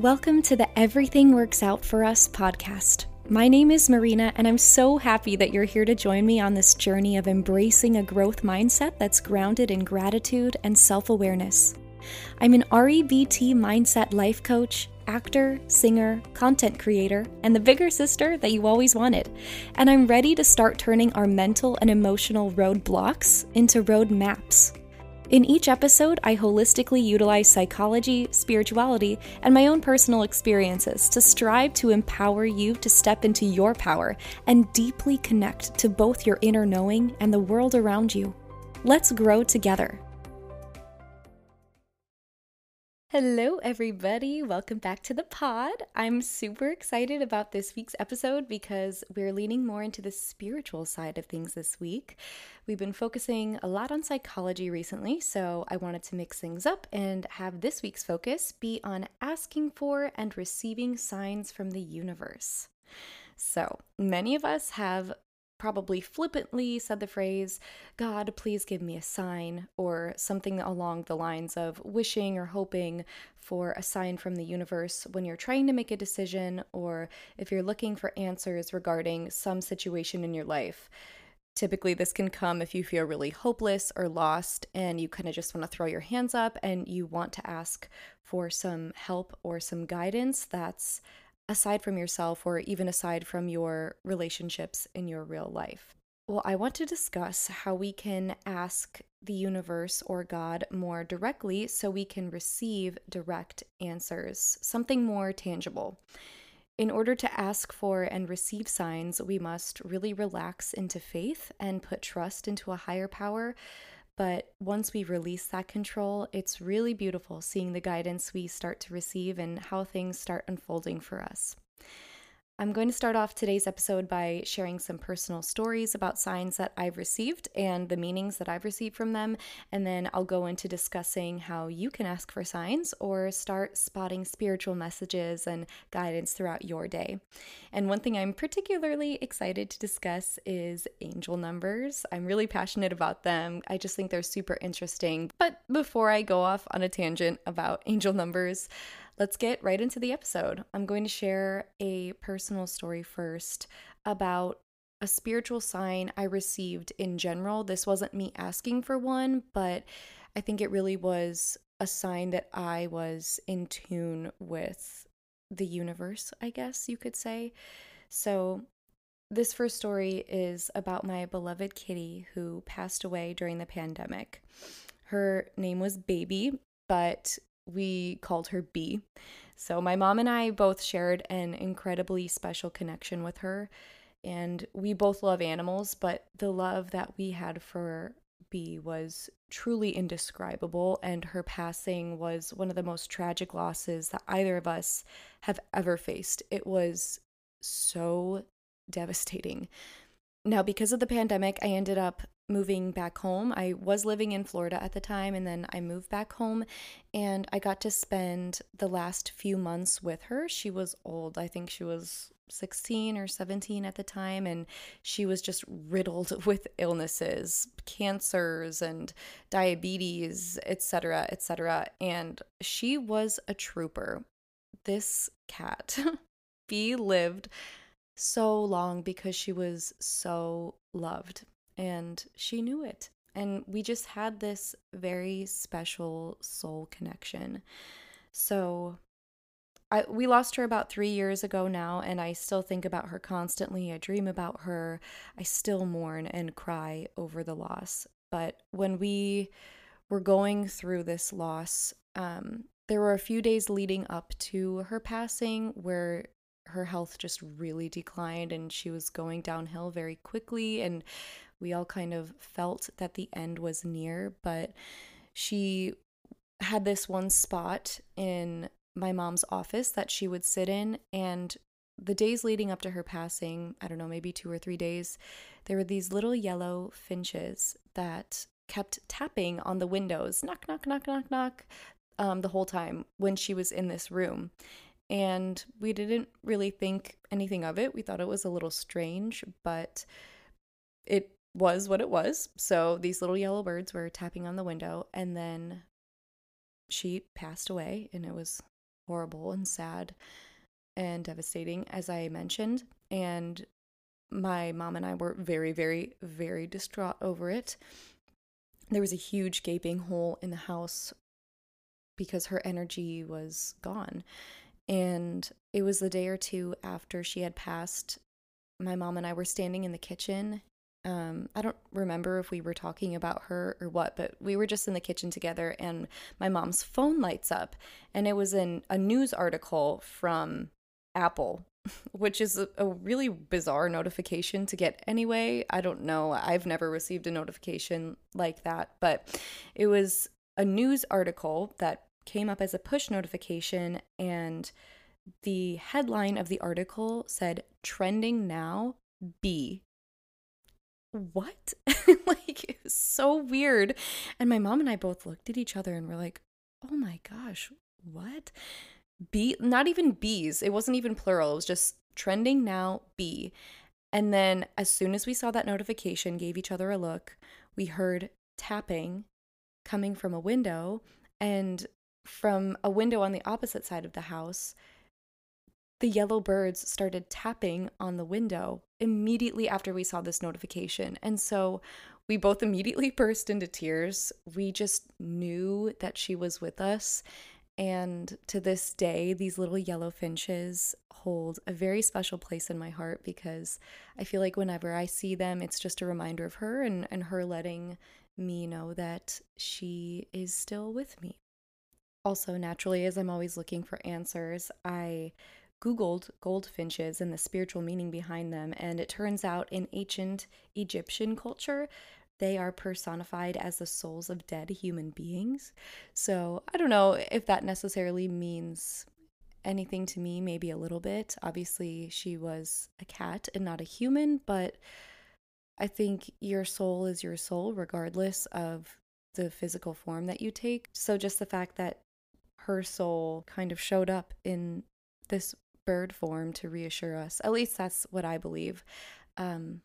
Welcome to the Everything Works Out for Us podcast. My name is Marina, and I'm so happy that you're here to join me on this journey of embracing a growth mindset that's grounded in gratitude and self awareness. I'm an REBT mindset life coach, actor, singer, content creator, and the bigger sister that you always wanted. And I'm ready to start turning our mental and emotional roadblocks into road maps. In each episode, I holistically utilize psychology, spirituality, and my own personal experiences to strive to empower you to step into your power and deeply connect to both your inner knowing and the world around you. Let's grow together. Hello, everybody. Welcome back to the pod. I'm super excited about this week's episode because we're leaning more into the spiritual side of things this week. We've been focusing a lot on psychology recently, so I wanted to mix things up and have this week's focus be on asking for and receiving signs from the universe. So, many of us have probably flippantly said the phrase, God, please give me a sign, or something along the lines of wishing or hoping for a sign from the universe when you're trying to make a decision or if you're looking for answers regarding some situation in your life. Typically, this can come if you feel really hopeless or lost and you kind of just want to throw your hands up and you want to ask for some help or some guidance that's aside from yourself or even aside from your relationships in your real life. Well, I want to discuss how we can ask the universe or God more directly so we can receive direct answers, something more tangible. In order to ask for and receive signs, we must really relax into faith and put trust into a higher power but once we release that control, it's really beautiful seeing the guidance we start to receive and how things start unfolding for us. I'm going to start off today's episode by sharing some personal stories about signs that I've received and the meanings that I've received from them. And then I'll go into discussing how you can ask for signs or start spotting spiritual messages and guidance throughout your day. And one thing I'm particularly excited to discuss is angel numbers. I'm really passionate about them. I just think they're super interesting. But before I go off on a tangent about angel numbers, let's get right into the episode. I'm going to share a personal story first about a spiritual sign I received in general. This wasn't me asking for one, but I think it really was a sign that I was in tune with the universe, I guess you could say. So, this first story is about my beloved kitty who passed away during the pandemic. Her name was Baby, but we called her B. So my mom and I both shared an incredibly special connection with her. And we both love animals, but the love that we had for B was truly indescribable. And her passing was one of the most tragic losses that either of us have ever faced. It was so devastating. Now, because of the pandemic, I ended up moving back home. I was living in Florida at the time, and then I moved back home, and I got to spend the last few months with her. She was old, I think she was 16 or 17 at the time, and she was just riddled with illnesses, cancers, and diabetes, etc., etc. And she was a trooper. This cat, B lived so long because she was so loved and she knew it. And we just had this very special soul connection. So I, we lost her about three years ago now, and I still think about her constantly. I dream about her. I still mourn and cry over the loss. But when we were going through this loss, um, there were a few days leading up to her passing where her health just really declined and she was going downhill very quickly. And we all kind of felt that the end was near, but she had this one spot in my mom's office that she would sit in and the days leading up to her passing, I don't know, maybe 2 or 3 days, there were these little yellow finches that kept tapping on the windows, knock knock knock knock knock, um, the whole time when she was in this room. And we didn't really think anything of it. We thought it was a little strange, but it was what it was. So these little yellow birds were tapping on the window, and then she passed away, and it was horrible and sad and devastating, as I mentioned. And my mom and I were very, very, very distraught over it. There was a huge gaping hole in the house because her energy was gone. And it was the day or two after she had passed. My mom and I were standing in the kitchen. Um, I don't remember if we were talking about her or what, but we were just in the kitchen together, and my mom's phone lights up, and it was in a news article from Apple, which is a, a, really bizarre notification to get anyway. I don't know. I've never received a notification like that, but it was a news article that came up as a push notification, and the headline of the article said trending now B. What? like, it was so weird. And my mom and I both looked at each other and were like, oh my gosh, what? B, not even bees. It wasn't even plural. It was just trending now B. And then as soon as we saw that notification, gave each other a look, we heard tapping coming from a window and from a window on the opposite side of the house, the yellow birds started tapping on the window immediately after we saw this notification. And so we both immediately burst into tears. We just knew that she was with us. And to this day, these little yellow finches hold a very special place in my heart because I feel like whenever I see them, it's just a reminder of her and, and her letting me know that she is still with me. Also, naturally, as I'm always looking for answers, I Googled goldfinches and the spiritual meaning behind them, and it turns out in ancient Egyptian culture, they are personified as the souls of dead human beings. So I don't know if that necessarily means anything to me, maybe a little bit. Obviously, she was a cat and not a human, but I think your soul is your soul regardless of the physical form that you take. So just the fact that her soul kind of showed up in this bird form to reassure us. At least that's what I believe. Um,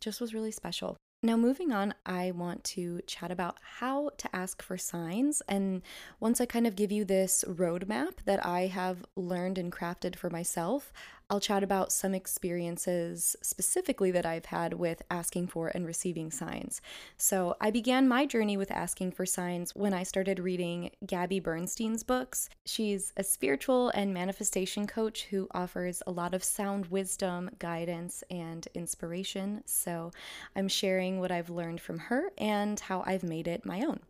just was really special. Now, moving on, I want to chat about how to ask for signs. And once I kind of give you this roadmap that I have learned and crafted for myself, I'll chat about some experiences specifically that I've had with asking for and receiving signs. So, I began my journey with asking for signs when I started reading Gabby Bernstein's books. She's a spiritual and manifestation coach who offers a lot of sound wisdom, guidance, and inspiration. So, I'm sharing what I've learned from her and how I've made it my own.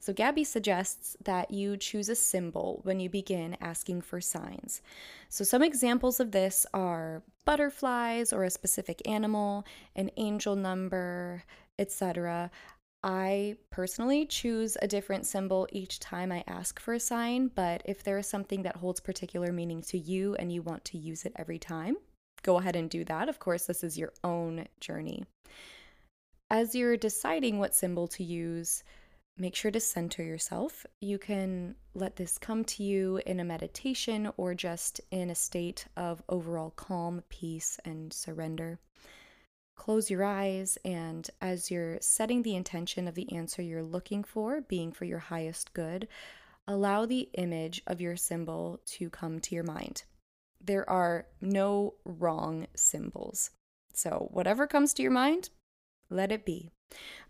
So, Gabby suggests that you choose a symbol when you begin asking for signs. So, some examples of this are butterflies or a specific animal, an angel number, etc. I personally choose a different symbol each time I ask for a sign, but if there is something that holds particular meaning to you and you want to use it every time, go ahead and do that. Of course, this is your own journey. As you're deciding what symbol to use, make sure to center yourself. You can let this come to you in a meditation or just in a state of overall calm, peace, and surrender. Close your eyes, and as you're setting the intention of the answer you're looking for, being for your highest good, allow the image of your symbol to come to your mind. There are no wrong symbols. So, whatever comes to your mind, let it be.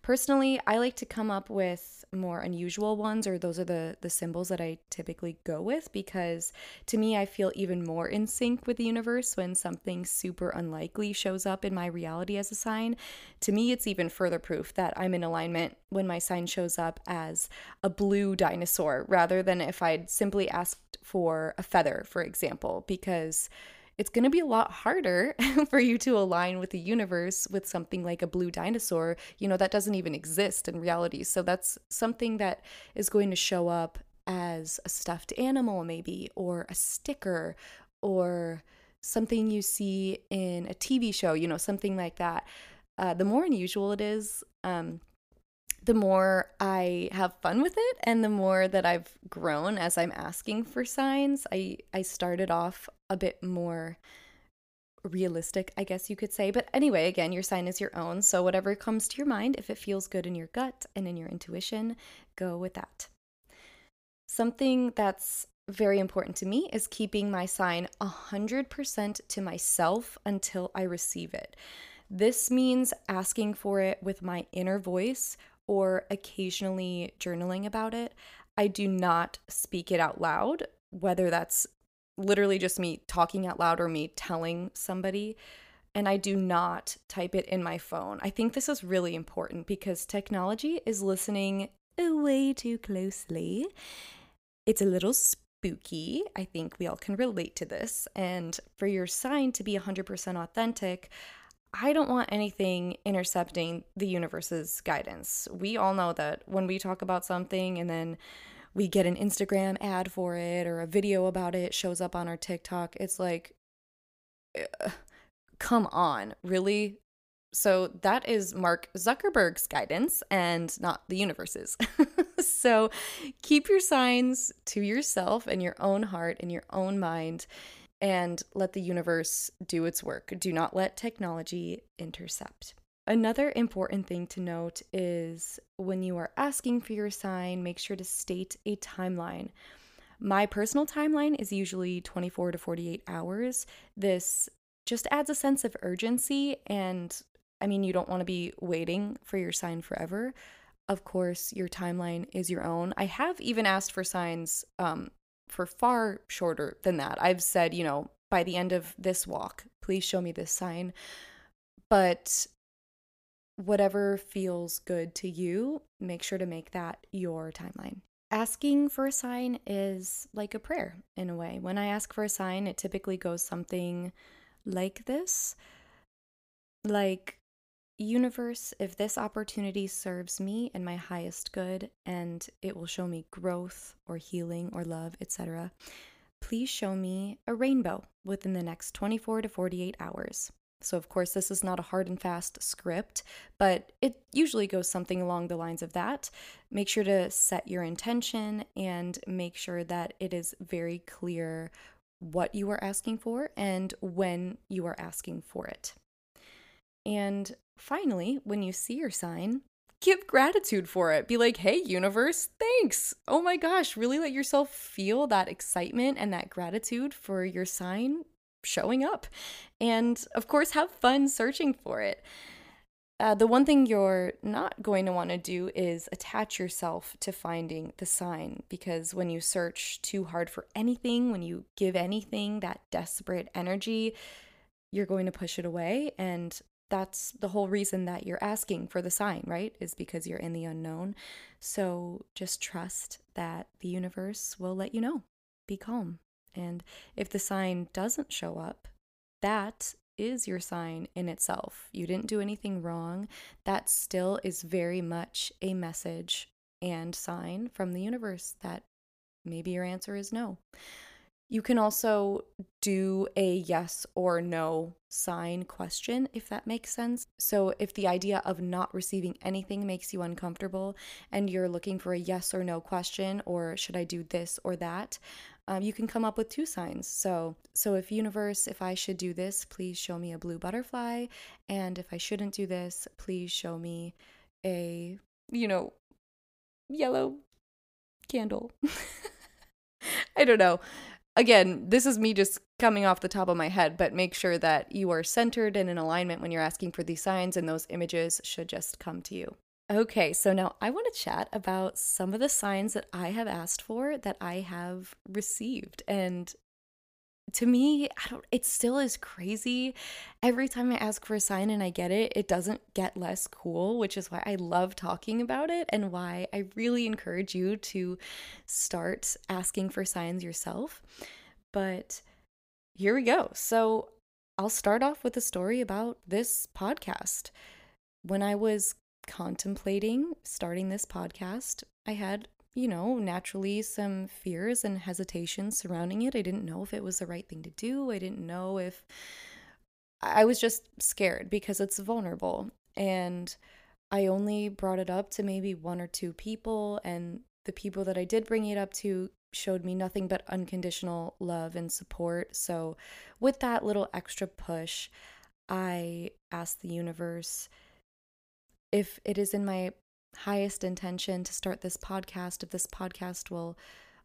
Personally, I like to come up with more unusual ones, or those are the, the symbols that I typically go with because to me, I feel even more in sync with the universe when something super unlikely shows up in my reality as a sign. To me, it's even further proof that I'm in alignment when my sign shows up as a blue dinosaur rather than if I'd simply asked for a feather, for example, because it's going to be a lot harder for you to align with the universe with something like a blue dinosaur, you know, that doesn't even exist in reality. So that's something that is going to show up as a stuffed animal, maybe, or a sticker, or something you see in a TV show, you know, something like that. Uh, the more unusual it is, um, the more I have fun with it and the more that I've grown as I'm asking for signs. I I started off a bit more realistic, I guess you could say. But anyway, again, your sign is your own. So whatever comes to your mind, if it feels good in your gut and in your intuition, go with that. Something that's very important to me is keeping my sign 100% to myself until I receive it. This means asking for it with my inner voice or occasionally journaling about it. I do not speak it out loud, whether that's literally just me talking out loud or me telling somebody. And I do not type it in my phone. I think this is really important because technology is listening way too closely. It's a little spooky. I think we all can relate to this. And for your sign to be 100% authentic, I don't want anything intercepting the universe's guidance. We all know that when we talk about something and then we get an Instagram ad for it or a video about it shows up on our TikTok, it's like, uh, come on, really? So that is Mark Zuckerberg's guidance and not the universe's. so keep your signs to yourself and your own heart and your own mind and let the universe do its work. Do not let technology intercept. Another important thing to note is when you are asking for your sign, make sure to state a timeline. My personal timeline is usually 24 to 48 hours. This just adds a sense of urgency, and I mean, you don't want to be waiting for your sign forever. Of course, your timeline is your own. I have even asked for signs um, for far shorter than that. I've said, you know, by the end of this walk, please show me this sign. But whatever feels good to you, make sure to make that your timeline. Asking for a sign is like a prayer in a way. When I ask for a sign, it typically goes something like this like, universe, if this opportunity serves me and my highest good and it will show me growth or healing or love, etc., please show me a rainbow within the next 24 to 48 hours. So, of course, this is not a hard and fast script, but it usually goes something along the lines of that. Make sure to set your intention and make sure that it is very clear what you are asking for and when you are asking for it. And finally, when you see your sign, give gratitude for it. Be like, hey, universe, thanks. Oh my gosh, really let yourself feel that excitement and that gratitude for your sign showing up. And of course, have fun searching for it. Uh, the one thing you're not going to want to do is attach yourself to finding the sign because when you search too hard for anything, when you give anything that desperate energy, you're going to push it away. And that's the whole reason that you're asking for the sign, right? Is because you're in the unknown. So just trust that the universe will let you know. Be calm. And if the sign doesn't show up, that is your sign in itself. You didn't do anything wrong. That still is very much a message and sign from the universe that maybe your answer is no. You can also do a yes or no sign question, if that makes sense. So, if the idea of not receiving anything makes you uncomfortable and you're looking for a yes or no question, or should I do this or that, um, you can come up with two signs. So, so if universe, if I should do this, please show me a blue butterfly, and if I shouldn't do this, please show me a, you know, yellow candle. I don't know again, this is me just coming off the top of my head, but make sure that you are centered and in alignment when you're asking for these signs, and those images should just come to you. Okay, so now I want to chat about some of the signs that I have asked for that I have received. And to me, I don't it still is crazy. Every time I ask for a sign and I get it, it doesn't get less cool, which is why I love talking about it and why I really encourage you to start asking for signs yourself. But here we go. So, I'll start off with a story about this podcast. When I was contemplating starting this podcast, I had you know, naturally some fears and hesitations surrounding it. I didn't know if it was the right thing to do. I didn't know if I was just scared because it's vulnerable. And I only brought it up to maybe one or two people, and the people that I did bring it up to showed me nothing but unconditional love and support. So, with that little extra push, I asked the universe if it is in my highest intention to start this podcast, if this podcast will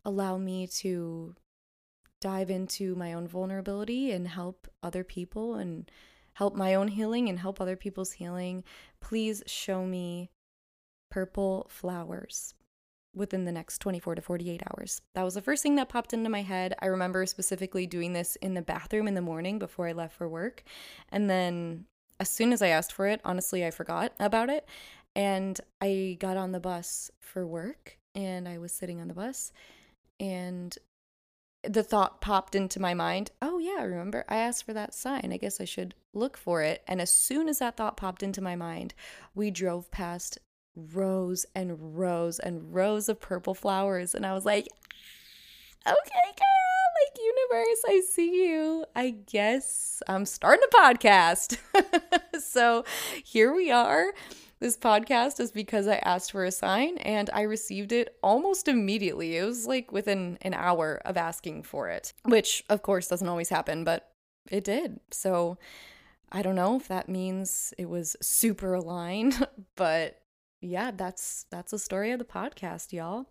allow me to dive into my own vulnerability and help other people and help my own healing and help other people's healing, please show me purple flowers within the next 24 to 48 hours. That was the first thing that popped into my head. I remember specifically doing this in the bathroom in the morning before I left for work. And then as soon as I asked for it, honestly, I forgot about it. And I got on the bus for work and I was sitting on the bus and the thought popped into my mind oh yeah I remember. I asked for that sign. I guess i should look for it. And as soon as that thought popped into my mind we drove past rows and rows and rows of purple flowers and i was like okay girl like universe i see you. I guess i'm starting a podcast. So here we are this podcast is because I asked for a sign and I received it almost immediately. It was like within an hour of asking for it, which of course doesn't always happen, but it did. So I don't know if that means it was super aligned, but yeah, that's that's the story of the podcast, y'all.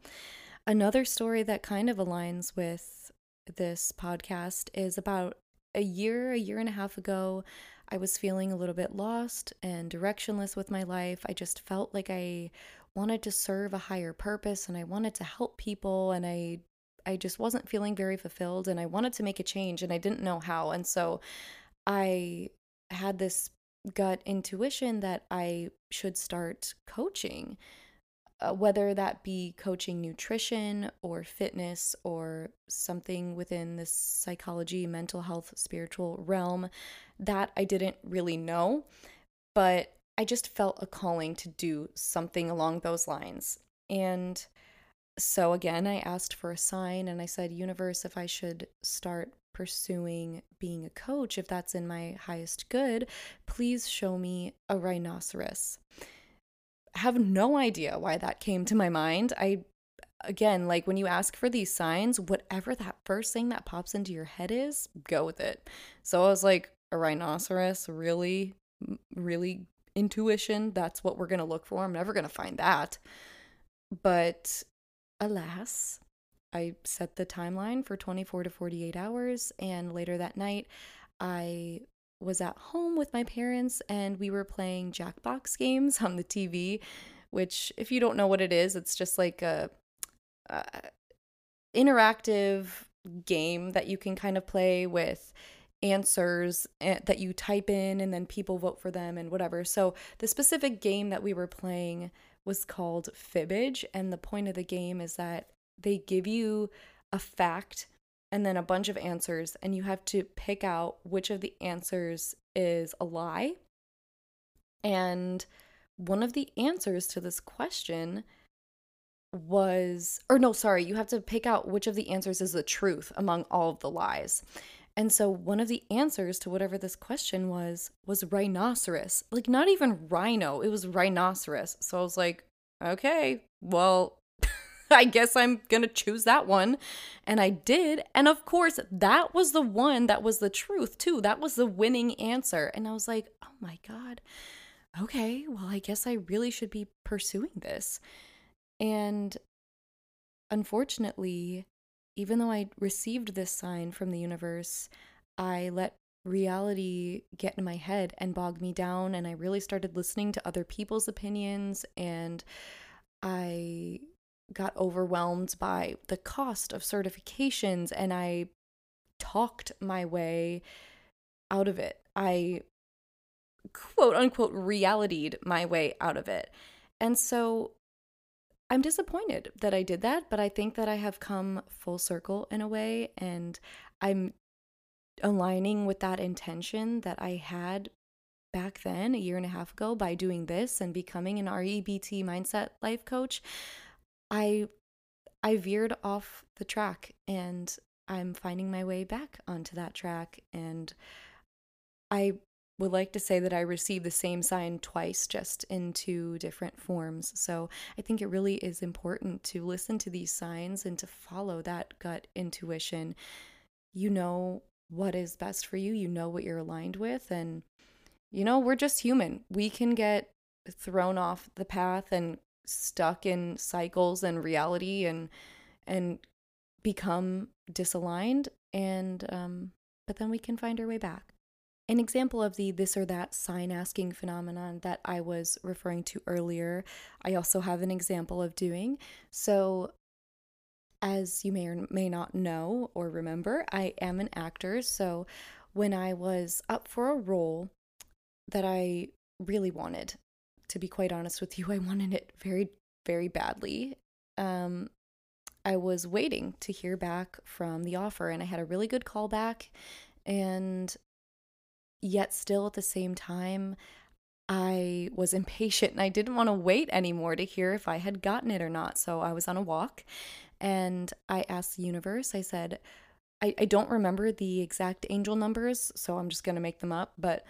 Another story that kind of aligns with this podcast is about a year, a year and a half ago, I was feeling a little bit lost and directionless with my life. I just felt like I wanted to serve a higher purpose and I wanted to help people and I I just wasn't feeling very fulfilled and I wanted to make a change and I didn't know how. And so I had this gut intuition that I should start coaching uh, whether that be coaching nutrition or fitness or something within this psychology, mental health, spiritual realm, that I didn't really know. But I just felt a calling to do something along those lines. And so again, I asked for a sign and I said, Universe, if I should start pursuing being a coach, if that's in my highest good, please show me a rhinoceros have no idea why that came to my mind. I again, like when you ask for these signs, whatever that first thing that pops into your head is, go with it. So I was like, a rhinoceros, really, really intuition. That's what we're going to look for. I'm never going to find that. But alas, I set the timeline for 24 to 48 hours. And later that night, I was at home with my parents and we were playing Jackbox games on the TV, which, if you don't know what it is, it's just like a, a interactive game that you can kind of play with answers eh, that you type in and then people vote for them and whatever. So the specific game that we were playing was called Fibbage and the point of the game is that they give you a fact and then a bunch of answers, and you have to pick out which of the answers is a lie. And one of the answers to this question was, or no, sorry, you have to pick out which of the answers is the truth among all of the lies. And so one of the answers to whatever this question was was rhinoceros. Like not even rhino, it was rhinoceros. So I was like, okay, well, I guess I'm going to choose that one. And I did. And of course, that was the one that was the truth, too. That was the winning answer. And I was like, oh my God. Okay, well, I guess I really should be pursuing this. And unfortunately, even though I received this sign from the universe, I let reality get in my head and bog me down. And I really started listening to other people's opinions. And I got overwhelmed by the cost of certifications and I talked my way out of it. I quote unquote realityed my way out of it. And so I'm disappointed that I did that, but I think that I have come full circle in a way and I'm aligning with that intention that I had back then a year and a half ago by doing this and becoming an REBT mindset life coach. I I veered off the track and I'm finding my way back onto that track and I would like to say that I received the same sign twice just in two different forms. So I think it really is important to listen to these signs and to follow that gut intuition. You know what is best for you, you know what you're aligned with and you know, we're just human. We can get thrown off the path and stuck in cycles and reality and and become disaligned and um, but then we can find our way back an example of the this or that sign asking phenomenon that I was referring to earlier, I also have an example of doing. So, as you may or may not know or remember, I am an actor. So, when I was up for a role that I really wanted, to be quite honest with you, I wanted it very, very badly. Um, I was waiting to hear back from the offer, and I had a really good callback. And yet still at the same time, I was impatient and I didn't want to wait anymore to hear if I had gotten it or not. So I was on a walk and I asked the universe, I said, I, I don't remember the exact angel numbers, so I'm just going to make them up, but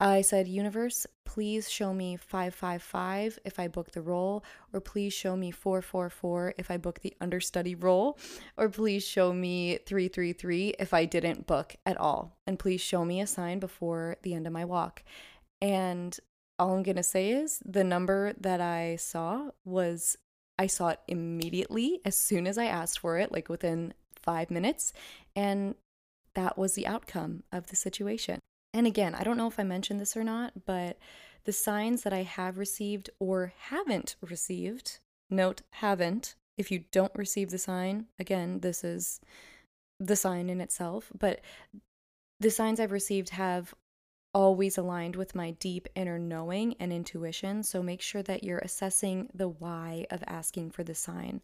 I said, Universe, please show me 555 if I book the role, or please show me 444 if I book the understudy role, or please show me 333 if I didn't book at all. And please show me a sign before the end of my walk. And all I'm going to say is the number that I saw was, I saw it immediately as soon as I asked for it, like within five minutes. And that was the outcome of the situation. And again, I don't know if I mentioned this or not, but the signs that I have received or haven't received, note haven't. If you don't receive the sign, again, this is the sign in itself, but the signs I've received have always aligned with my deep inner knowing and intuition. So make sure that you're assessing the why of asking for the sign.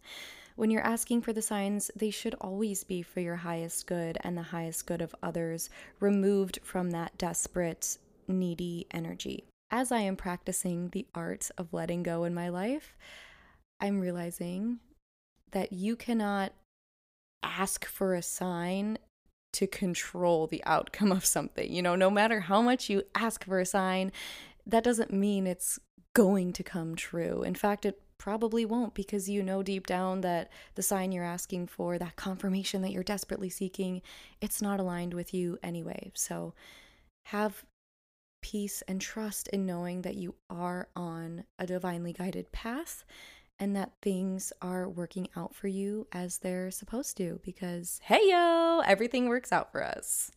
When you're asking for the signs, they should always be for your highest good and the highest good of others, removed from that desperate, needy energy. As I am practicing the art of letting go in my life, I'm realizing that you cannot ask for a sign to control the outcome of something. You know, no matter how much you ask for a sign, that doesn't mean it's going to come true. In fact, it probably won't because you know deep down that the sign you're asking for, that confirmation that you're desperately seeking, it's not aligned with you anyway. So have peace and trust in knowing that you are on a divinely guided path and that things are working out for you as they're supposed to because hey yo, everything works out for us.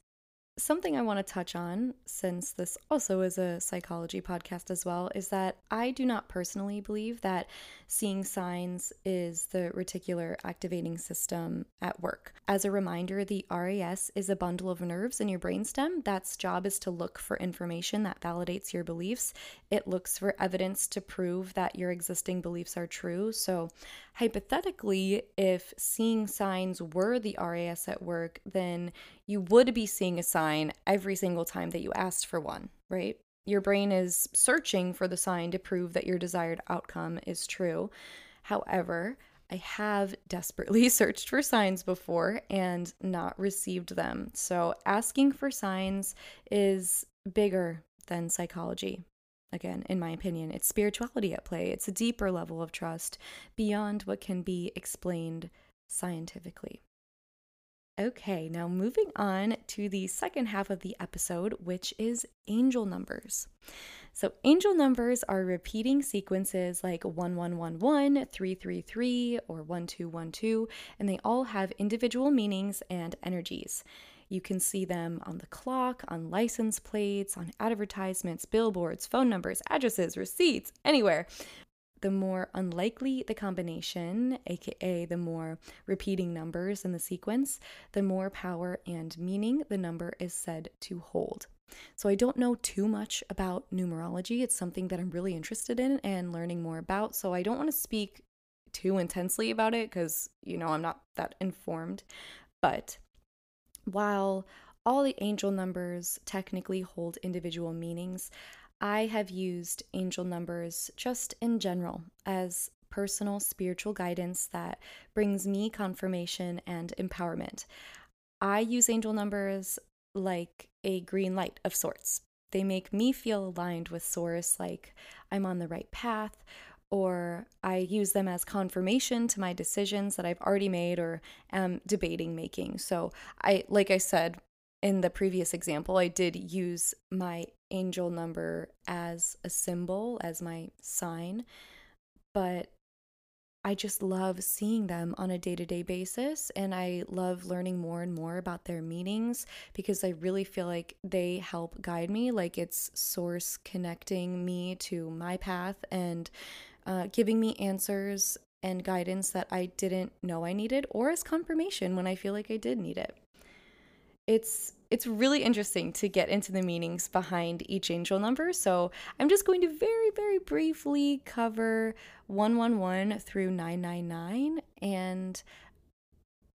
Something I want to touch on, since this also is a psychology podcast as well, is that I do not personally believe that seeing signs is the reticular activating system at work. As a reminder, the RAS is a bundle of nerves in your brainstem that's job is to look for information that validates your beliefs. It looks for evidence to prove that your existing beliefs are true. So, hypothetically, if seeing signs were the RAS at work, then you would be seeing a sign every single time that you asked for one, right? Your brain is searching for the sign to prove that your desired outcome is true. However, I have desperately searched for signs before and not received them. So, asking for signs is bigger than psychology. Again, in my opinion, it's spirituality at play. It's a deeper level of trust beyond what can be explained scientifically. Okay, now moving on to the second half of the episode, which is angel numbers. So, angel numbers are repeating sequences like 1111, 333, or 1212, and they all have individual meanings and energies. You can see them on the clock, on license plates, on advertisements, billboards, phone numbers, addresses, receipts, anywhere the more unlikely the combination, aka the more repeating numbers in the sequence, the more power and meaning the number is said to hold. So, I don't know too much about numerology. It's something that I'm really interested in and learning more about. So, I don't want to speak too intensely about it because, you know, I'm not that informed. But while all the angel numbers technically hold individual meanings, I have used angel numbers just in general as personal spiritual guidance that brings me confirmation and empowerment. I use angel numbers like a green light of sorts. They make me feel aligned with Source, like I'm on the right path, or I use them as confirmation to my decisions that I've already made or am debating making. So, I, like I said in the previous example, I did use my angel number as a symbol, as my sign, but I just love seeing them on a day to day basis. And I love learning more and more about their meanings because I really feel like they help guide me. Like it's source connecting me to my path and uh, giving me answers and guidance that I didn't know I needed, or as confirmation when I feel like I did need it. It's it's really interesting to get into the meanings behind each angel number. So I'm just going to very, very briefly cover 111 through 999. And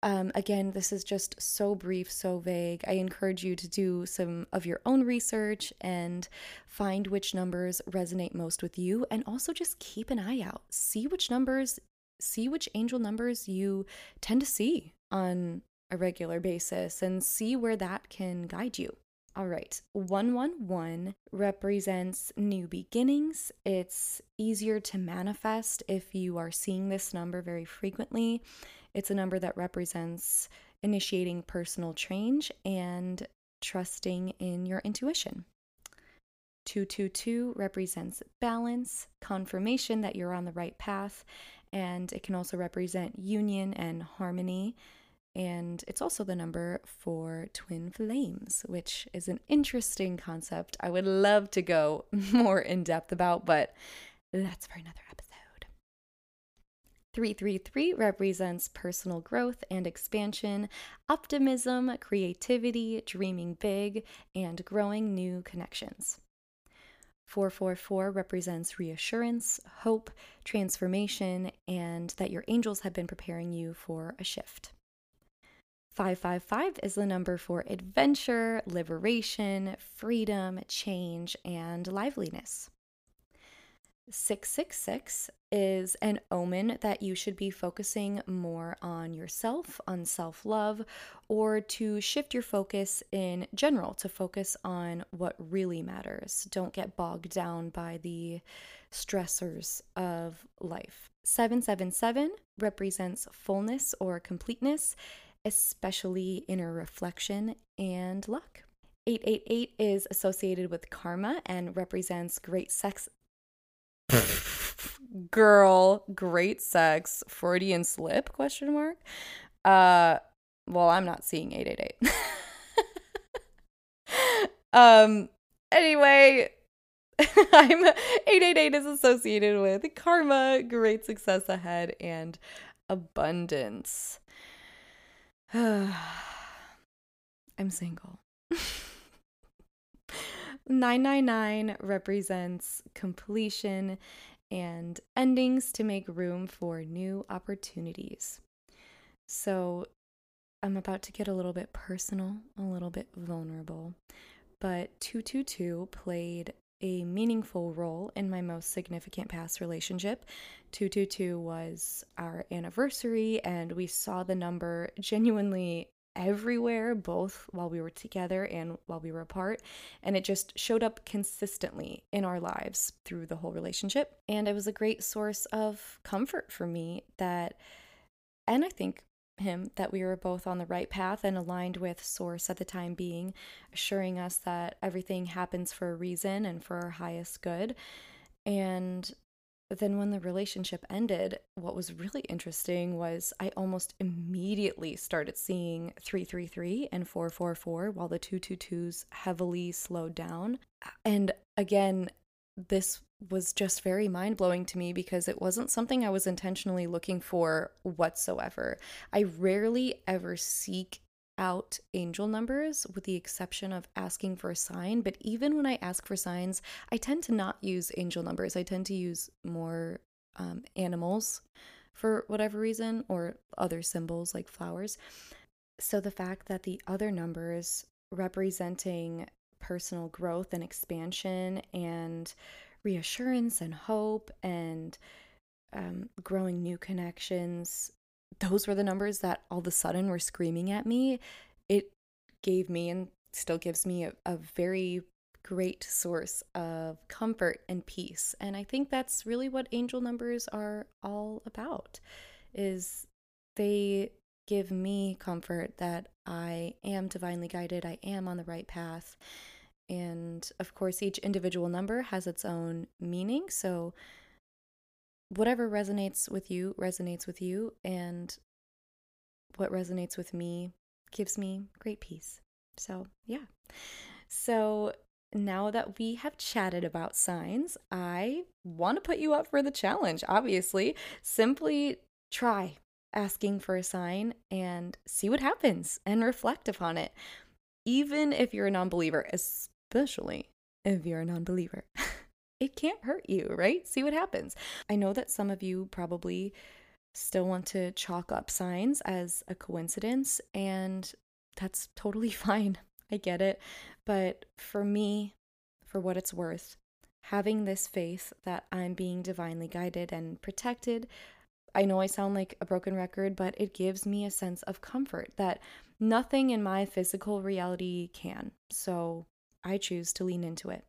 um, again, this is just so brief, so vague. I encourage you to do some of your own research and find which numbers resonate most with you. And also just keep an eye out. See which numbers, see which angel numbers you tend to see on a regular basis and see where that can guide you. All right, 111 represents new beginnings. It's easier to manifest if you are seeing this number very frequently. It's a number that represents initiating personal change and trusting in your intuition. 222 represents balance, confirmation that you're on the right path, and it can also represent union and harmony. And it's also the number for twin flames, which is an interesting concept I would love to go more in depth about, but that's for another episode. 333 represents personal growth and expansion, optimism, creativity, dreaming big, and growing new connections. 444 represents reassurance, hope, transformation, and that your angels have been preparing you for a shift. 555 is the number for adventure, liberation, freedom, change, and liveliness. 666 is an omen that you should be focusing more on yourself, on self love, or to shift your focus in general to focus on what really matters. Don't get bogged down by the stressors of life. 777 represents fullness or completeness especially inner reflection and luck. 888 is associated with karma and represents great sex. Girl, great sex, Freudian slip question mark. Uh well, I'm not seeing 888. um anyway, I'm 888 is associated with karma, great success ahead and abundance. I'm single. 999 represents completion and endings to make room for new opportunities. So, I'm about to get a little bit personal, a little bit vulnerable, but 222 played a meaningful role in my most significant past relationship. 222 was our anniversary, and we saw the number genuinely everywhere, both while we were together and while we were apart. And it just showed up consistently in our lives through the whole relationship. And it was a great source of comfort for me that, and I think him that we were both on the right path and aligned with Source at the time being, assuring us that everything happens for a reason and for our highest good. And then when the relationship ended, what was really interesting was I almost immediately started seeing 333 and 444 while the 222s heavily slowed down. And again, this was just very mind blowing to me because it wasn't something I was intentionally looking for whatsoever. I rarely ever seek out angel numbers with the exception of asking for a sign. But even when I ask for signs, I tend to not use angel numbers. I tend to use more um, animals for whatever reason or other symbols like flowers. So the fact that the other numbers representing personal growth and expansion and reassurance and hope and um, growing new connections, those were the numbers that all of a sudden were screaming at me. It gave me and still gives me a, a very great source of comfort and peace. And I think that's really what angel numbers are all about is they give me comfort that I am divinely guided, I am on the right path, and of course, each individual number has its own meaning. So whatever resonates with you resonates with you, and what resonates with me gives me great peace. So, yeah. So, now that we have chatted about signs, I want to put you up for the challenge, obviously. Simply try asking for a sign and see what happens and reflect upon it. Even if you're a non believer, if you're a non believer, it can't hurt you, right? See what happens. I know that some of you probably still want to chalk up signs as a coincidence, and that's totally fine. I get it. But for me, for what it's worth, having this faith that I'm being divinely guided and protected, I know I sound like a broken record, but it gives me a sense of comfort that nothing in my physical reality can. So I choose to lean into it.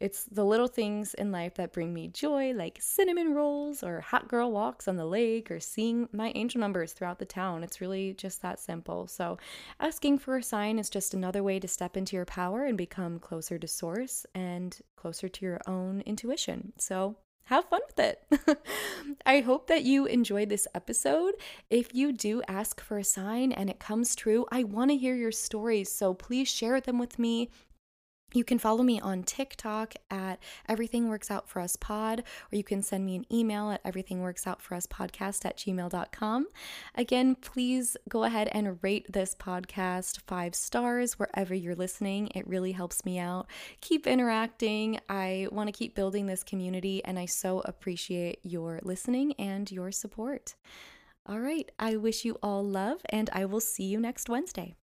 It's the little things in life that bring me joy, like cinnamon rolls or hot girl walks on the lake or seeing my angel numbers throughout the town. It's really just that simple. So, asking for a sign is just another way to step into your power and become closer to source and closer to your own intuition. So, have fun with it. I hope that you enjoyed this episode. If you do ask for a sign and it comes true, I want to hear your stories. So please share them with me. You can follow me on TikTok at Everything Works Out For Us Pod, or you can send me an email at everythingworksoutforus at gmail.com. Again, please go ahead and rate this podcast five stars wherever you're listening. It really helps me out. Keep interacting. I want to keep building this community, and I so appreciate your listening and your support. All right, I wish you all love, and I will see you next Wednesday.